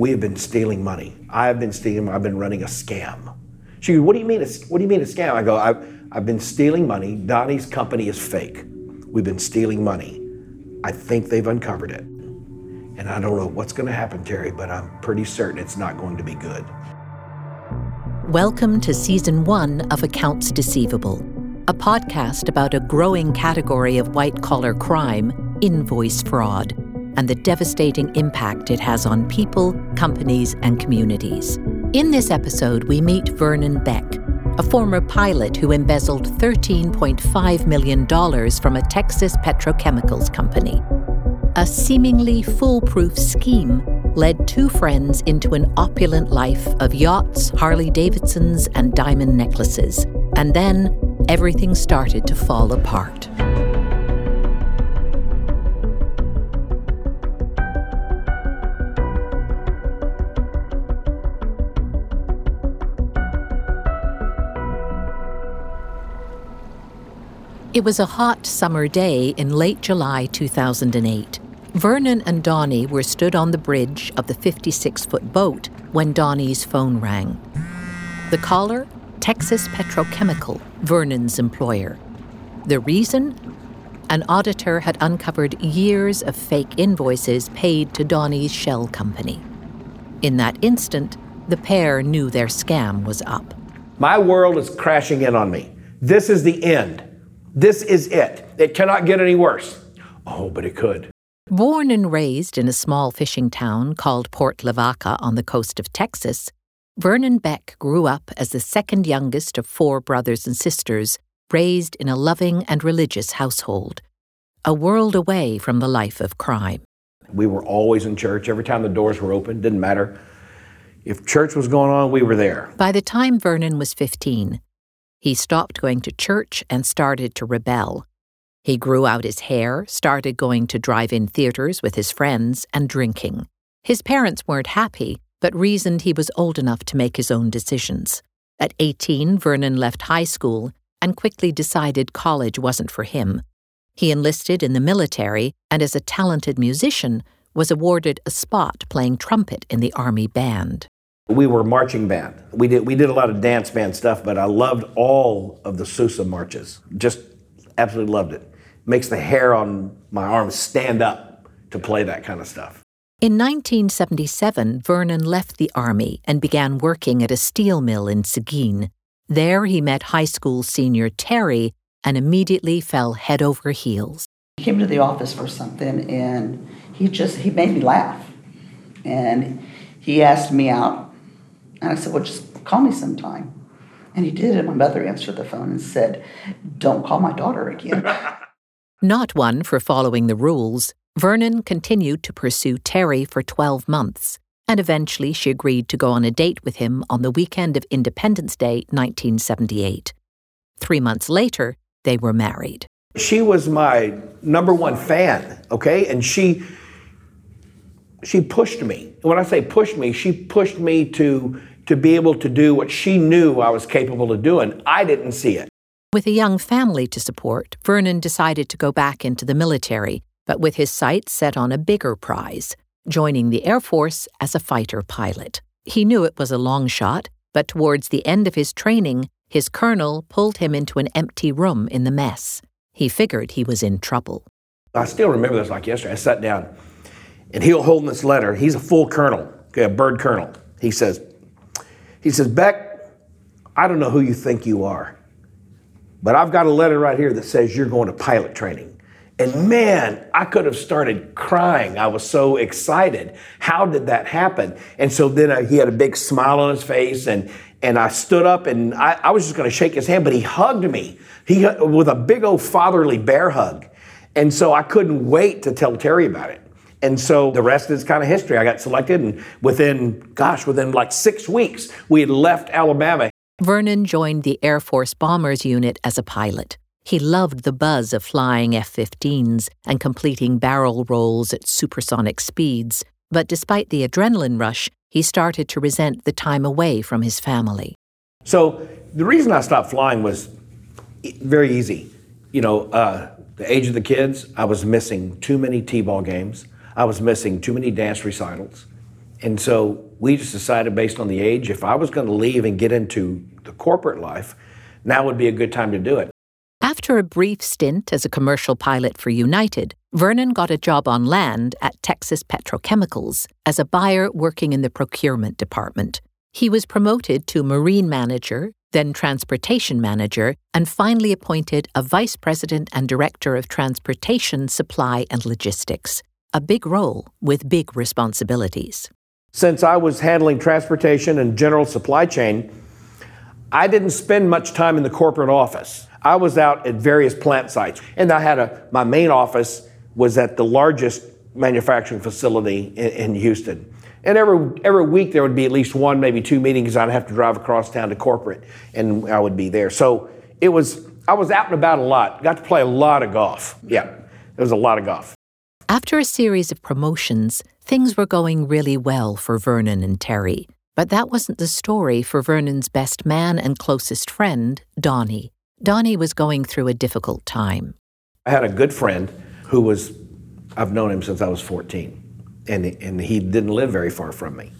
We have been stealing money. I have been stealing, I've been running a scam. She goes, What do you mean? A, what do you mean a scam? I go, I've, I've been stealing money. Donnie's company is fake. We've been stealing money. I think they've uncovered it. And I don't know what's going to happen, Terry, but I'm pretty certain it's not going to be good. Welcome to season one of Accounts Deceivable, a podcast about a growing category of white collar crime, invoice fraud, and the devastating impact it has on people, companies, and communities. In this episode, we meet Vernon Beck, a former pilot who embezzled $13.5 million from a Texas petrochemicals company. A seemingly foolproof scheme led two friends into an opulent life of yachts, Harley Davidsons, and diamond necklaces. And then everything started to fall apart. It was a hot summer day in late July 2008. Vernon and Donnie were stood on the bridge of the 56 foot boat when Donnie's phone rang. The caller? Texas Petrochemical, Vernon's employer. The reason? An auditor had uncovered years of fake invoices paid to Donnie's shell company. In that instant, the pair knew their scam was up. My world is crashing in on me. This is the end. This is it. It cannot get any worse. Oh, but it could. Born and raised in a small fishing town called Port Lavaca on the coast of Texas, Vernon Beck grew up as the second youngest of four brothers and sisters, raised in a loving and religious household, a world away from the life of crime. We were always in church. Every time the doors were open, didn't matter. If church was going on, we were there. By the time Vernon was 15, he stopped going to church and started to rebel. He grew out his hair, started going to drive in theaters with his friends, and drinking. His parents weren't happy, but reasoned he was old enough to make his own decisions. At 18, Vernon left high school and quickly decided college wasn't for him. He enlisted in the military and, as a talented musician, was awarded a spot playing trumpet in the Army band. We were marching band. We did we did a lot of dance band stuff, but I loved all of the Sousa marches. Just absolutely loved it. Makes the hair on my arms stand up to play that kind of stuff. In 1977, Vernon left the Army and began working at a steel mill in Seguin. There, he met high school senior Terry and immediately fell head over heels. He came to the office for something and he just he made me laugh. And he asked me out and I said, Well, just call me sometime. And he did, and my mother answered the phone and said, Don't call my daughter again. Not one for following the rules, Vernon continued to pursue Terry for 12 months, and eventually she agreed to go on a date with him on the weekend of Independence Day, 1978. Three months later, they were married. She was my number one fan, okay? And she she pushed me. When I say pushed me, she pushed me to to be able to do what she knew I was capable of doing. I didn't see it. With a young family to support, Vernon decided to go back into the military, but with his sights set on a bigger prize joining the Air Force as a fighter pilot. He knew it was a long shot, but towards the end of his training, his colonel pulled him into an empty room in the mess. He figured he was in trouble. I still remember this like yesterday. I sat down, and he was holding this letter. He's a full colonel, okay, a bird colonel. He says, he says, Beck, I don't know who you think you are, but I've got a letter right here that says you're going to pilot training. And man, I could have started crying. I was so excited. How did that happen? And so then I, he had a big smile on his face, and and I stood up and I, I was just going to shake his hand, but he hugged me. He with a big old fatherly bear hug, and so I couldn't wait to tell Terry about it. And so the rest is kind of history. I got selected, and within, gosh, within like six weeks, we had left Alabama. Vernon joined the Air Force Bombers Unit as a pilot. He loved the buzz of flying F 15s and completing barrel rolls at supersonic speeds. But despite the adrenaline rush, he started to resent the time away from his family. So the reason I stopped flying was very easy. You know, uh, the age of the kids, I was missing too many T ball games. I was missing too many dance recitals. And so we just decided, based on the age, if I was going to leave and get into the corporate life, now would be a good time to do it. After a brief stint as a commercial pilot for United, Vernon got a job on land at Texas Petrochemicals as a buyer working in the procurement department. He was promoted to marine manager, then transportation manager, and finally appointed a vice president and director of transportation, supply, and logistics. A big role with big responsibilities. Since I was handling transportation and general supply chain, I didn't spend much time in the corporate office. I was out at various plant sites, and I had a my main office was at the largest manufacturing facility in, in Houston. And every every week there would be at least one, maybe two meetings. I'd have to drive across town to corporate, and I would be there. So it was I was out and about a lot. Got to play a lot of golf. Yeah, it was a lot of golf. After a series of promotions, things were going really well for Vernon and Terry. But that wasn't the story for Vernon's best man and closest friend, Donnie. Donnie was going through a difficult time. I had a good friend who was, I've known him since I was 14, and, and he didn't live very far from me.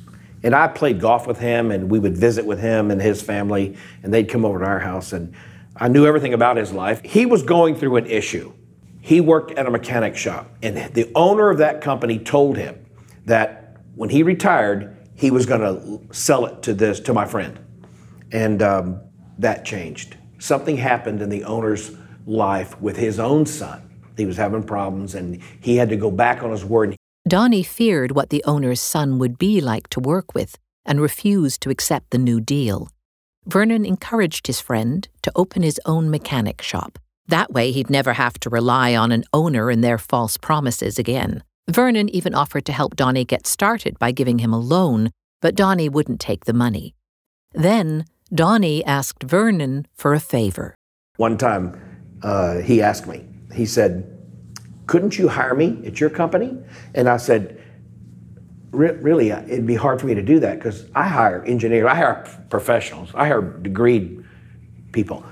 And I played golf with him, and we would visit with him and his family, and they'd come over to our house, and I knew everything about his life. He was going through an issue. He worked at a mechanic shop, and the owner of that company told him that when he retired, he was going to sell it to this to my friend, and um, that changed something happened in the owner's life with his own son. He was having problems and he had to go back on his word. Donnie feared what the owner's son would be like to work with and refused to accept the new deal. Vernon encouraged his friend to open his own mechanic shop. That way, he'd never have to rely on an owner and their false promises again. Vernon even offered to help Donnie get started by giving him a loan, but Donnie wouldn't take the money. Then, Donnie asked Vernon for a favor. One time, uh, he asked me, he said, Couldn't you hire me at your company? And I said, Really, uh, it'd be hard for me to do that because I hire engineers, I hire professionals, I hire degreed people.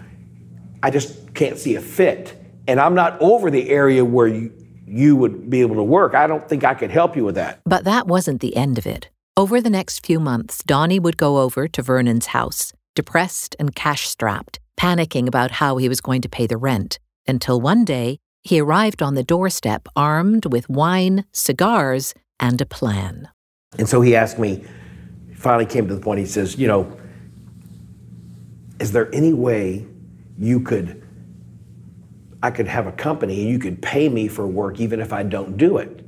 I just can't see a fit. And I'm not over the area where you, you would be able to work. I don't think I could help you with that. But that wasn't the end of it. Over the next few months, Donnie would go over to Vernon's house depressed and cash strapped, panicking about how he was going to pay the rent, until one day he arrived on the doorstep armed with wine, cigars, and a plan. And so he asked me, finally came to the point, he says, You know, is there any way you could, I could have a company and you could pay me for work even if I don't do it?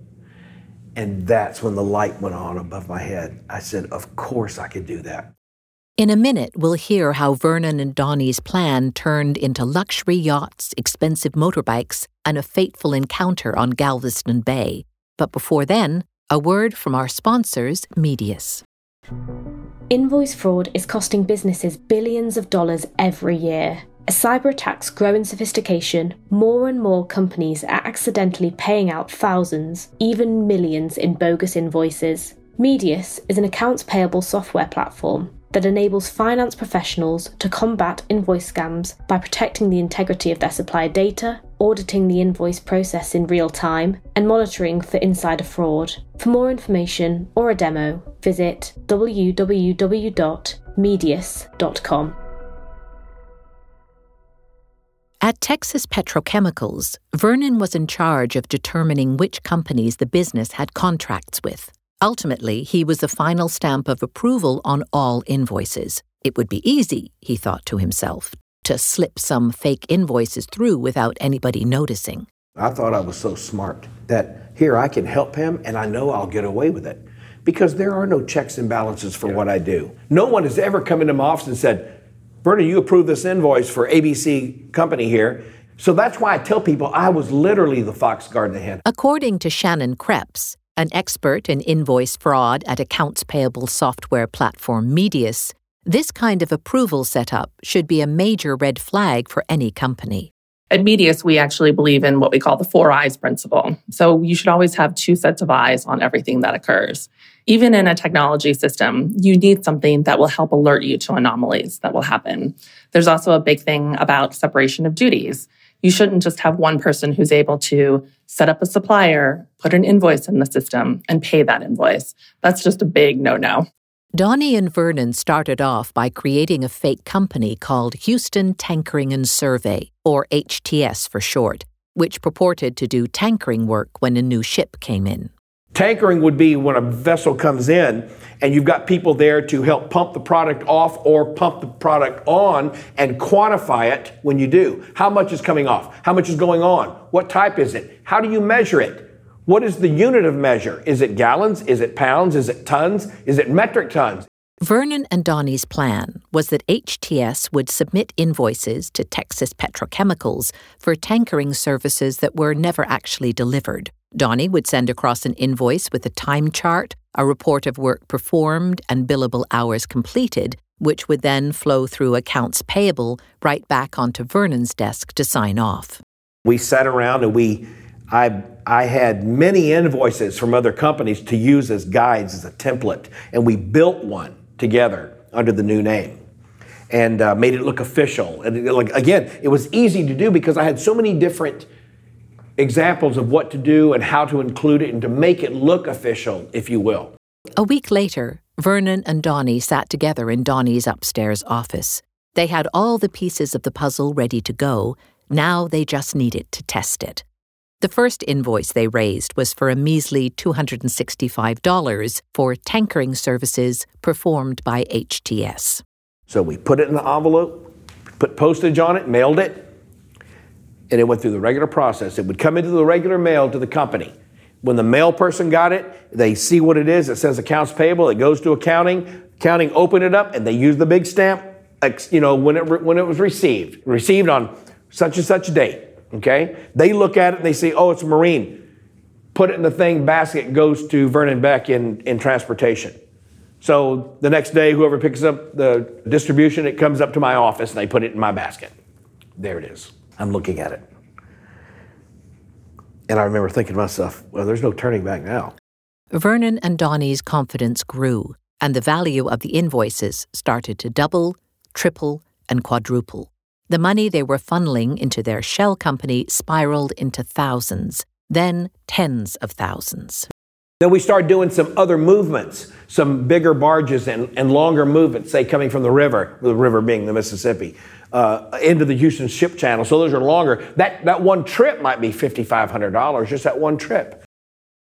And that's when the light went on above my head. I said, Of course I could do that. In a minute, we'll hear how Vernon and Donnie's plan turned into luxury yachts, expensive motorbikes, and a fateful encounter on Galveston Bay. But before then, a word from our sponsors, Medius. Invoice fraud is costing businesses billions of dollars every year. As cyber attacks grow in sophistication, more and more companies are accidentally paying out thousands, even millions in bogus invoices. Medius is an accounts payable software platform that enables finance professionals to combat invoice scams by protecting the integrity of their supplier data, auditing the invoice process in real time, and monitoring for insider fraud. For more information or a demo, visit www.medius.com. At Texas Petrochemicals, Vernon was in charge of determining which companies the business had contracts with. Ultimately, he was the final stamp of approval on all invoices. It would be easy, he thought to himself, to slip some fake invoices through without anybody noticing. I thought I was so smart that here I can help him and I know I'll get away with it because there are no checks and balances for yeah. what I do. No one has ever come into my office and said, Bernie, you approved this invoice for ABC company here. So that's why I tell people I was literally the fox guarding the hen. According to Shannon Krebs, an expert in invoice fraud at accounts payable software platform Medius, this kind of approval setup should be a major red flag for any company. At Medius, we actually believe in what we call the four eyes principle. So you should always have two sets of eyes on everything that occurs. Even in a technology system, you need something that will help alert you to anomalies that will happen. There's also a big thing about separation of duties You shouldn't just have one person who's able to set up a supplier, put an invoice in the system, and pay that invoice. That's just a big no no. Donnie and Vernon started off by creating a fake company called Houston Tankering and Survey, or HTS for short, which purported to do tankering work when a new ship came in. Tankering would be when a vessel comes in and you've got people there to help pump the product off or pump the product on and quantify it when you do. How much is coming off? How much is going on? What type is it? How do you measure it? What is the unit of measure? Is it gallons? Is it pounds? Is it tons? Is it metric tons? Vernon and Donnie's plan was that HTS would submit invoices to Texas Petrochemicals for tankering services that were never actually delivered. Donnie would send across an invoice with a time chart, a report of work performed, and billable hours completed, which would then flow through accounts payable right back onto Vernon's desk to sign off. We sat around and we I, I had many invoices from other companies to use as guides, as a template, and we built one together under the new name and uh, made it look official. And it, like again, it was easy to do because I had so many different examples of what to do and how to include it and to make it look official, if you will. A week later, Vernon and Donnie sat together in Donnie's upstairs office. They had all the pieces of the puzzle ready to go. Now they just needed to test it. The first invoice they raised was for a measly $265 for tankering services performed by HTS. So we put it in the envelope, put postage on it, mailed it, and it went through the regular process. It would come into the regular mail to the company. When the mail person got it, they see what it is. It says accounts payable. It goes to accounting. Accounting open it up, and they use the big stamp. You know when it when it was received, received on such and such date. Okay? They look at it and they say, oh, it's marine. Put it in the thing, basket goes to Vernon Beck in, in transportation. So the next day, whoever picks up the distribution, it comes up to my office and they put it in my basket. There it is. I'm looking at it. And I remember thinking to myself, well, there's no turning back now. Vernon and Donnie's confidence grew, and the value of the invoices started to double, triple, and quadruple. The money they were funneling into their shell company spiraled into thousands, then tens of thousands. Then we start doing some other movements, some bigger barges and, and longer movements, say coming from the river, the river being the Mississippi, uh, into the Houston Ship Channel. So those are longer. That, that one trip might be $5,500, just that one trip.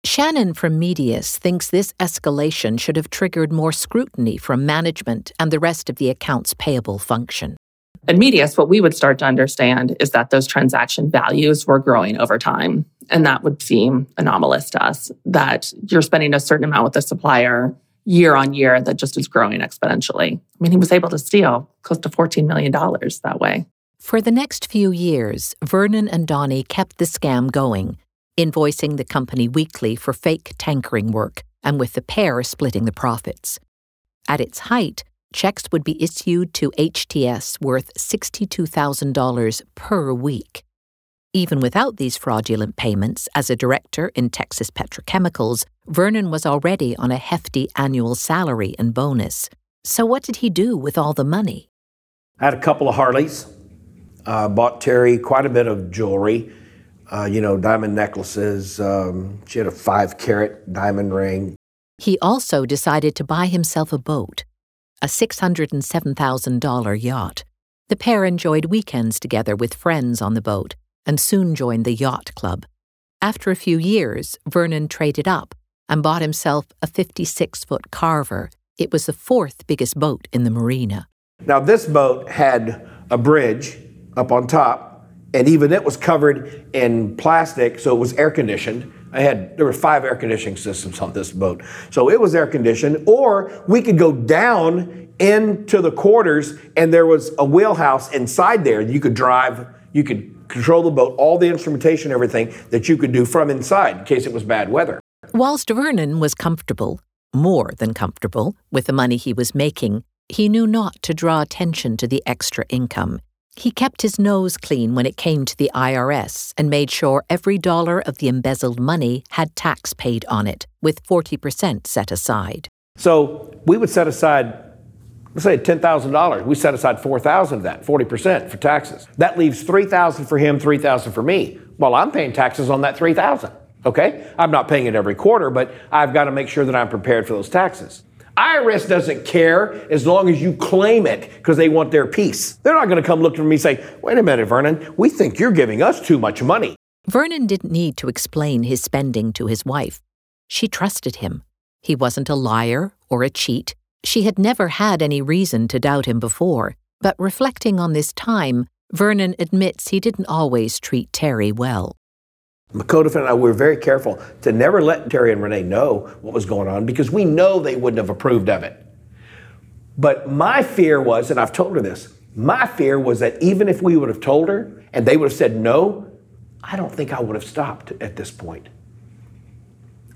Shannon from Medius thinks this escalation should have triggered more scrutiny from management and the rest of the accounts payable function. At Medius, what we would start to understand is that those transaction values were growing over time. And that would seem anomalous to us that you're spending a certain amount with a supplier year on year that just is growing exponentially. I mean, he was able to steal close to $14 million that way. For the next few years, Vernon and Donnie kept the scam going, invoicing the company weekly for fake tankering work, and with the pair splitting the profits. At its height, checks would be issued to HTS worth $62,000 per week. Even without these fraudulent payments, as a director in Texas Petrochemicals, Vernon was already on a hefty annual salary and bonus. So, what did he do with all the money? I had a couple of Harleys, uh, bought Terry quite a bit of jewelry, uh, you know, diamond necklaces. Um, she had a five carat diamond ring. He also decided to buy himself a boat a $607,000 yacht. The pair enjoyed weekends together with friends on the boat and soon joined the yacht club. After a few years, Vernon traded up and bought himself a 56 foot Carver. It was the fourth biggest boat in the marina. Now, this boat had a bridge up on top, and even it was covered in plastic, so it was air conditioned. I had there were five air conditioning systems on this boat. So it was air conditioned or we could go down into the quarters and there was a wheelhouse inside there. You could drive, you could control the boat, all the instrumentation, everything that you could do from inside in case it was bad weather. Whilst Vernon was comfortable, more than comfortable, with the money he was making, he knew not to draw attention to the extra income. He kept his nose clean when it came to the IRS and made sure every dollar of the embezzled money had tax paid on it, with 40% set aside. So we would set aside let's say $10,000. We set aside 4,000 of that, 40% for taxes. That leaves 3,000 for him, 3,000 for me. Well, I'm paying taxes on that 3,000. Okay? I'm not paying it every quarter, but I've got to make sure that I'm prepared for those taxes. IRS doesn't care as long as you claim it because they want their piece. They're not going to come look for me and say, wait a minute, Vernon, we think you're giving us too much money. Vernon didn't need to explain his spending to his wife. She trusted him. He wasn't a liar or a cheat. She had never had any reason to doubt him before, but reflecting on this time, Vernon admits he didn't always treat Terry well. My co-defendant and I were very careful to never let Terry and Renee know what was going on because we know they wouldn't have approved of it. But my fear was, and I've told her this, my fear was that even if we would have told her and they would have said no, I don't think I would have stopped at this point.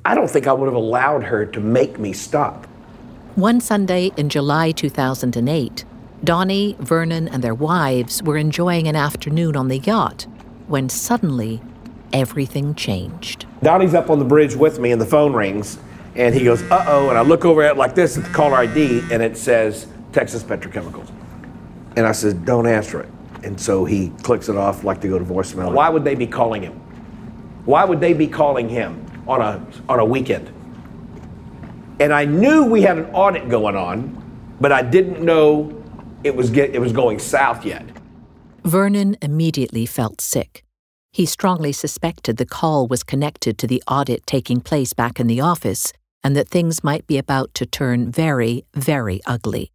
I don't think I would have allowed her to make me stop. One Sunday in July 2008, Donnie, Vernon, and their wives were enjoying an afternoon on the yacht when suddenly everything changed. Donnie's up on the bridge with me and the phone rings and he goes, uh oh. And I look over at it like this at the caller ID and it says Texas Petrochemicals. And I said, don't answer it. And so he clicks it off like to go to voicemail. Why would they be calling him? Why would they be calling him on a, on a weekend? And I knew we had an audit going on, but I didn't know it was, get, it was going south yet. Vernon immediately felt sick. He strongly suspected the call was connected to the audit taking place back in the office and that things might be about to turn very, very ugly.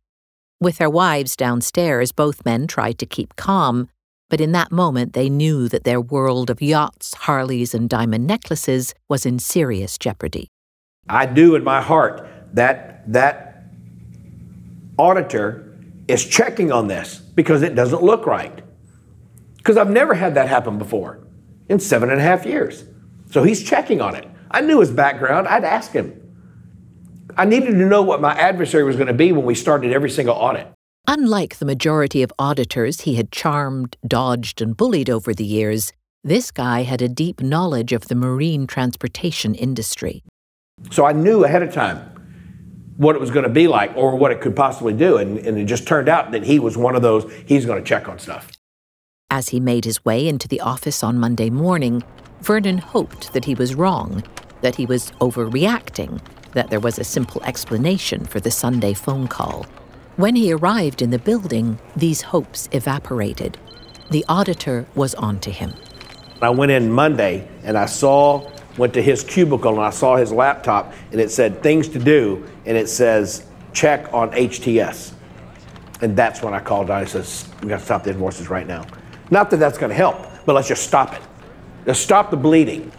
With their wives downstairs, both men tried to keep calm, but in that moment they knew that their world of yachts, Harleys, and diamond necklaces was in serious jeopardy. I do in my heart that that auditor is checking on this because it doesn't look right. Because I've never had that happen before in seven and a half years. So he's checking on it. I knew his background. I'd ask him. I needed to know what my adversary was going to be when we started every single audit. Unlike the majority of auditors he had charmed, dodged, and bullied over the years, this guy had a deep knowledge of the marine transportation industry. So I knew ahead of time what it was going to be like or what it could possibly do. And, and it just turned out that he was one of those, he's going to check on stuff. As he made his way into the office on Monday morning, Vernon hoped that he was wrong, that he was overreacting, that there was a simple explanation for the Sunday phone call. When he arrived in the building, these hopes evaporated. The auditor was on to him. I went in Monday and I saw, went to his cubicle and I saw his laptop and it said things to do and it says check on HTS. And that's when I called Donnie and says, we got to stop the invoices right now. Not that that's going to help, but let's just stop it. Let's stop the bleeding.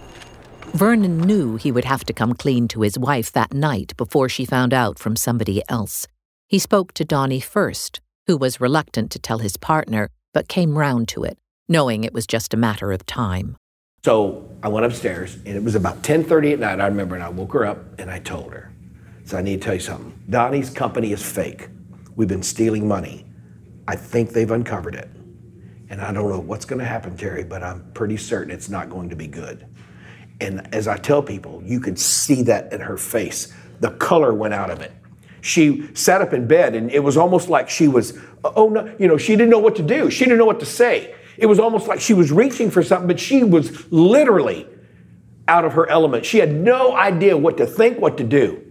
Vernon knew he would have to come clean to his wife that night before she found out from somebody else. He spoke to Donnie first, who was reluctant to tell his partner, but came round to it, knowing it was just a matter of time. So I went upstairs, and it was about 10:30 at night. I remember, and I woke her up, and I told her, "So I need to tell you something. Donnie's company is fake. We've been stealing money. I think they've uncovered it. And I don't know what's going to happen, Terry, but I'm pretty certain it's not going to be good. And as I tell people, you could see that in her face. The color went out of it. She sat up in bed and it was almost like she was, oh, oh no, you know, she didn't know what to do. She didn't know what to say. It was almost like she was reaching for something, but she was literally out of her element. She had no idea what to think, what to do.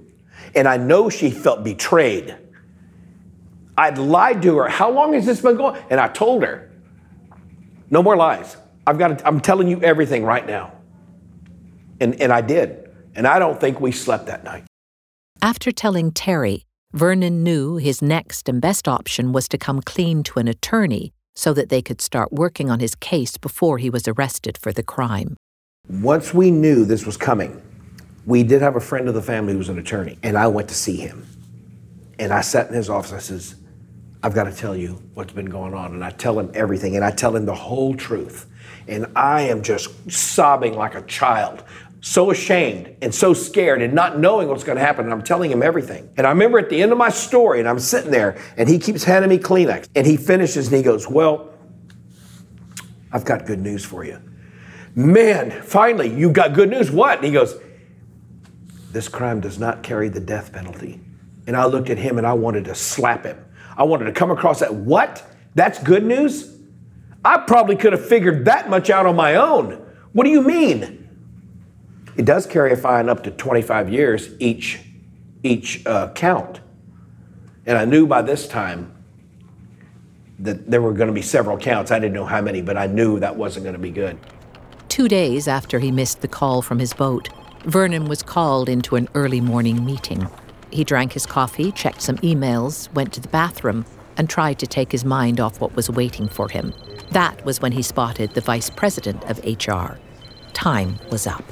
And I know she felt betrayed. I'd lied to her. How long has this been going? And I told her. No more lies. I've got to, I'm telling you everything right now. And, and I did. And I don't think we slept that night. After telling Terry, Vernon knew his next and best option was to come clean to an attorney so that they could start working on his case before he was arrested for the crime. Once we knew this was coming, we did have a friend of the family who was an attorney, and I went to see him. And I sat in his office. I says, I've got to tell you what's been going on. And I tell him everything, and I tell him the whole truth. And I am just sobbing like a child, so ashamed and so scared and not knowing what's going to happen. And I'm telling him everything. And I remember at the end of my story, and I'm sitting there, and he keeps handing me Kleenex. And he finishes and he goes, Well, I've got good news for you. Man, finally, you got good news. What? And he goes, This crime does not carry the death penalty. And I looked at him and I wanted to slap him. I wanted to come across that. What? That's good news? I probably could have figured that much out on my own. What do you mean? It does carry a fine up to 25 years each, each uh, count. And I knew by this time that there were going to be several counts. I didn't know how many, but I knew that wasn't going to be good. Two days after he missed the call from his boat, Vernon was called into an early morning meeting. He drank his coffee, checked some emails, went to the bathroom, and tried to take his mind off what was waiting for him. That was when he spotted the vice president of HR. Time was up.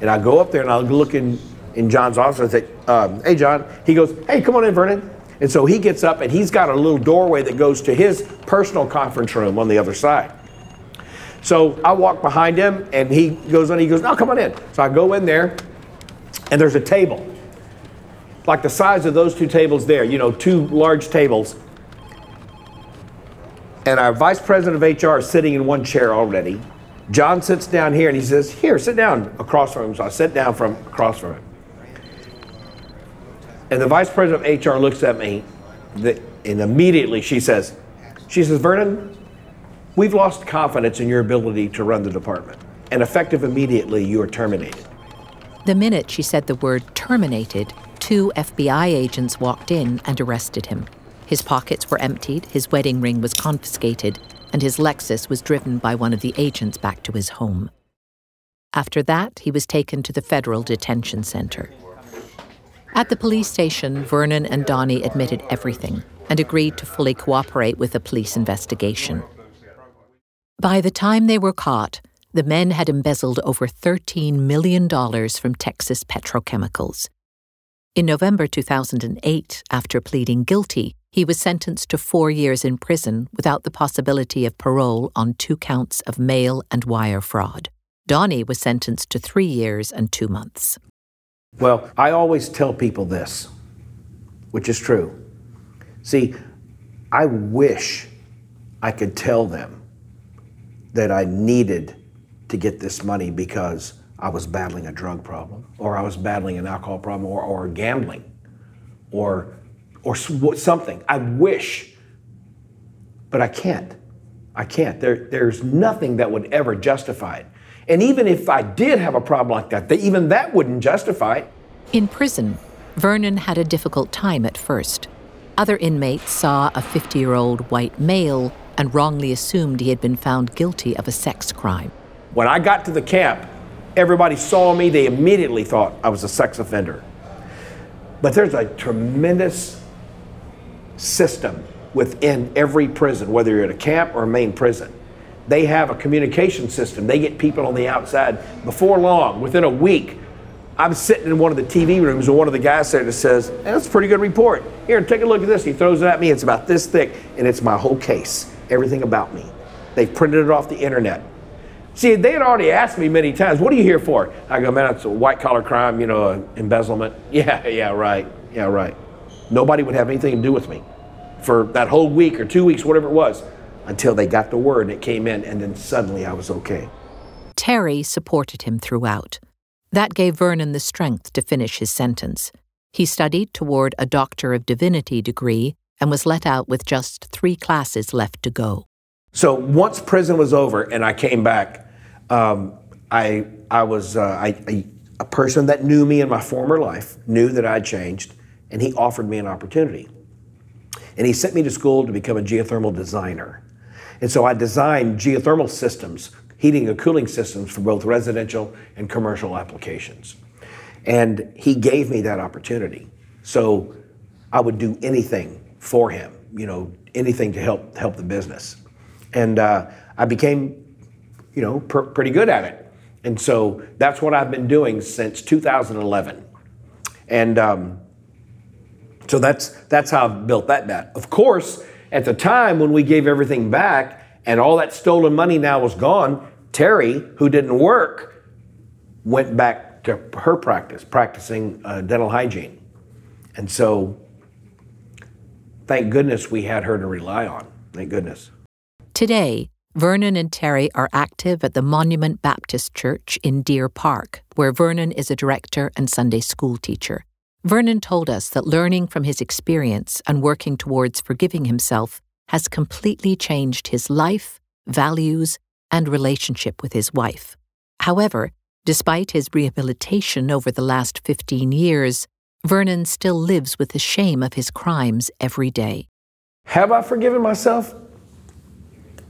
And I go up there and I look in, in John's office and say, um, Hey, John. He goes, Hey, come on in, Vernon. And so he gets up and he's got a little doorway that goes to his personal conference room on the other side. So I walk behind him and he goes on, he goes, No, come on in. So I go in there and there's a table, like the size of those two tables there, you know, two large tables. And our vice president of HR is sitting in one chair already. John sits down here and he says, Here, sit down across from him. So I sit down from across from him. And the vice president of HR looks at me, and immediately she says, she says, Vernon, we've lost confidence in your ability to run the department. And effective immediately, you are terminated. The minute she said the word terminated, two FBI agents walked in and arrested him. His pockets were emptied, his wedding ring was confiscated, and his Lexus was driven by one of the agents back to his home. After that, he was taken to the Federal Detention Center. At the police station, Vernon and Donnie admitted everything and agreed to fully cooperate with the police investigation. By the time they were caught, the men had embezzled over $13 million from Texas petrochemicals. In November 2008, after pleading guilty, he was sentenced to four years in prison without the possibility of parole on two counts of mail and wire fraud. Donnie was sentenced to three years and two months. Well, I always tell people this, which is true. See, I wish I could tell them that I needed to get this money because I was battling a drug problem, or I was battling an alcohol problem, or, or gambling, or, or something. I wish, but I can't. I can't. There, there's nothing that would ever justify it. And even if I did have a problem like that, even that wouldn't justify it. In prison, Vernon had a difficult time at first. Other inmates saw a 50 year old white male and wrongly assumed he had been found guilty of a sex crime. When I got to the camp, everybody saw me, they immediately thought I was a sex offender. But there's a tremendous system within every prison, whether you're at a camp or a main prison they have a communication system. They get people on the outside. Before long, within a week, I'm sitting in one of the TV rooms, and one of the guys there that says, "That's a pretty good report. Here, take a look at this." He throws it at me. It's about this thick, and it's my whole case, everything about me. They've printed it off the internet. See, they had already asked me many times, "What are you here for?" I go, "Man, it's a white collar crime, you know, embezzlement." Yeah, yeah, right, yeah, right. Nobody would have anything to do with me for that whole week or two weeks, whatever it was until they got the word and it came in, and then suddenly I was okay. Terry supported him throughout. That gave Vernon the strength to finish his sentence. He studied toward a Doctor of Divinity degree and was let out with just three classes left to go. So once prison was over and I came back, um, I, I was uh, I, I, a person that knew me in my former life, knew that I'd changed, and he offered me an opportunity. And he sent me to school to become a geothermal designer. And so I designed geothermal systems, heating and cooling systems for both residential and commercial applications. And he gave me that opportunity. So I would do anything for him, you know, anything to help help the business. And uh, I became, you know, pr- pretty good at it. And so that's what I've been doing since 2011. And um, so that's that's how I've built that net. Of course, at the time when we gave everything back and all that stolen money now was gone, Terry, who didn't work, went back to her practice, practicing uh, dental hygiene. And so, thank goodness we had her to rely on. Thank goodness. Today, Vernon and Terry are active at the Monument Baptist Church in Deer Park, where Vernon is a director and Sunday school teacher. Vernon told us that learning from his experience and working towards forgiving himself has completely changed his life, values, and relationship with his wife. However, despite his rehabilitation over the last 15 years, Vernon still lives with the shame of his crimes every day. Have I forgiven myself?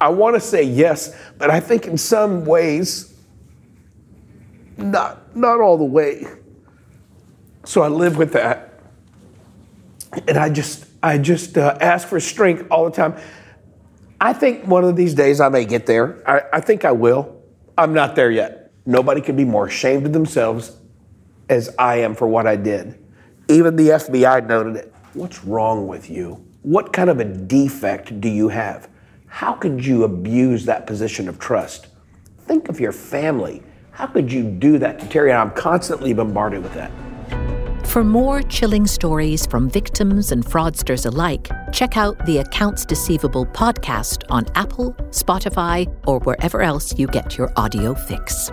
I want to say yes, but I think in some ways, not, not all the way. So I live with that. And I just, I just uh, ask for strength all the time. I think one of these days I may get there. I, I think I will. I'm not there yet. Nobody can be more ashamed of themselves as I am for what I did. Even the FBI noted it. What's wrong with you? What kind of a defect do you have? How could you abuse that position of trust? Think of your family. How could you do that to Terry? And I'm constantly bombarded with that. For more chilling stories from victims and fraudsters alike, check out the Accounts Deceivable podcast on Apple, Spotify, or wherever else you get your audio fix.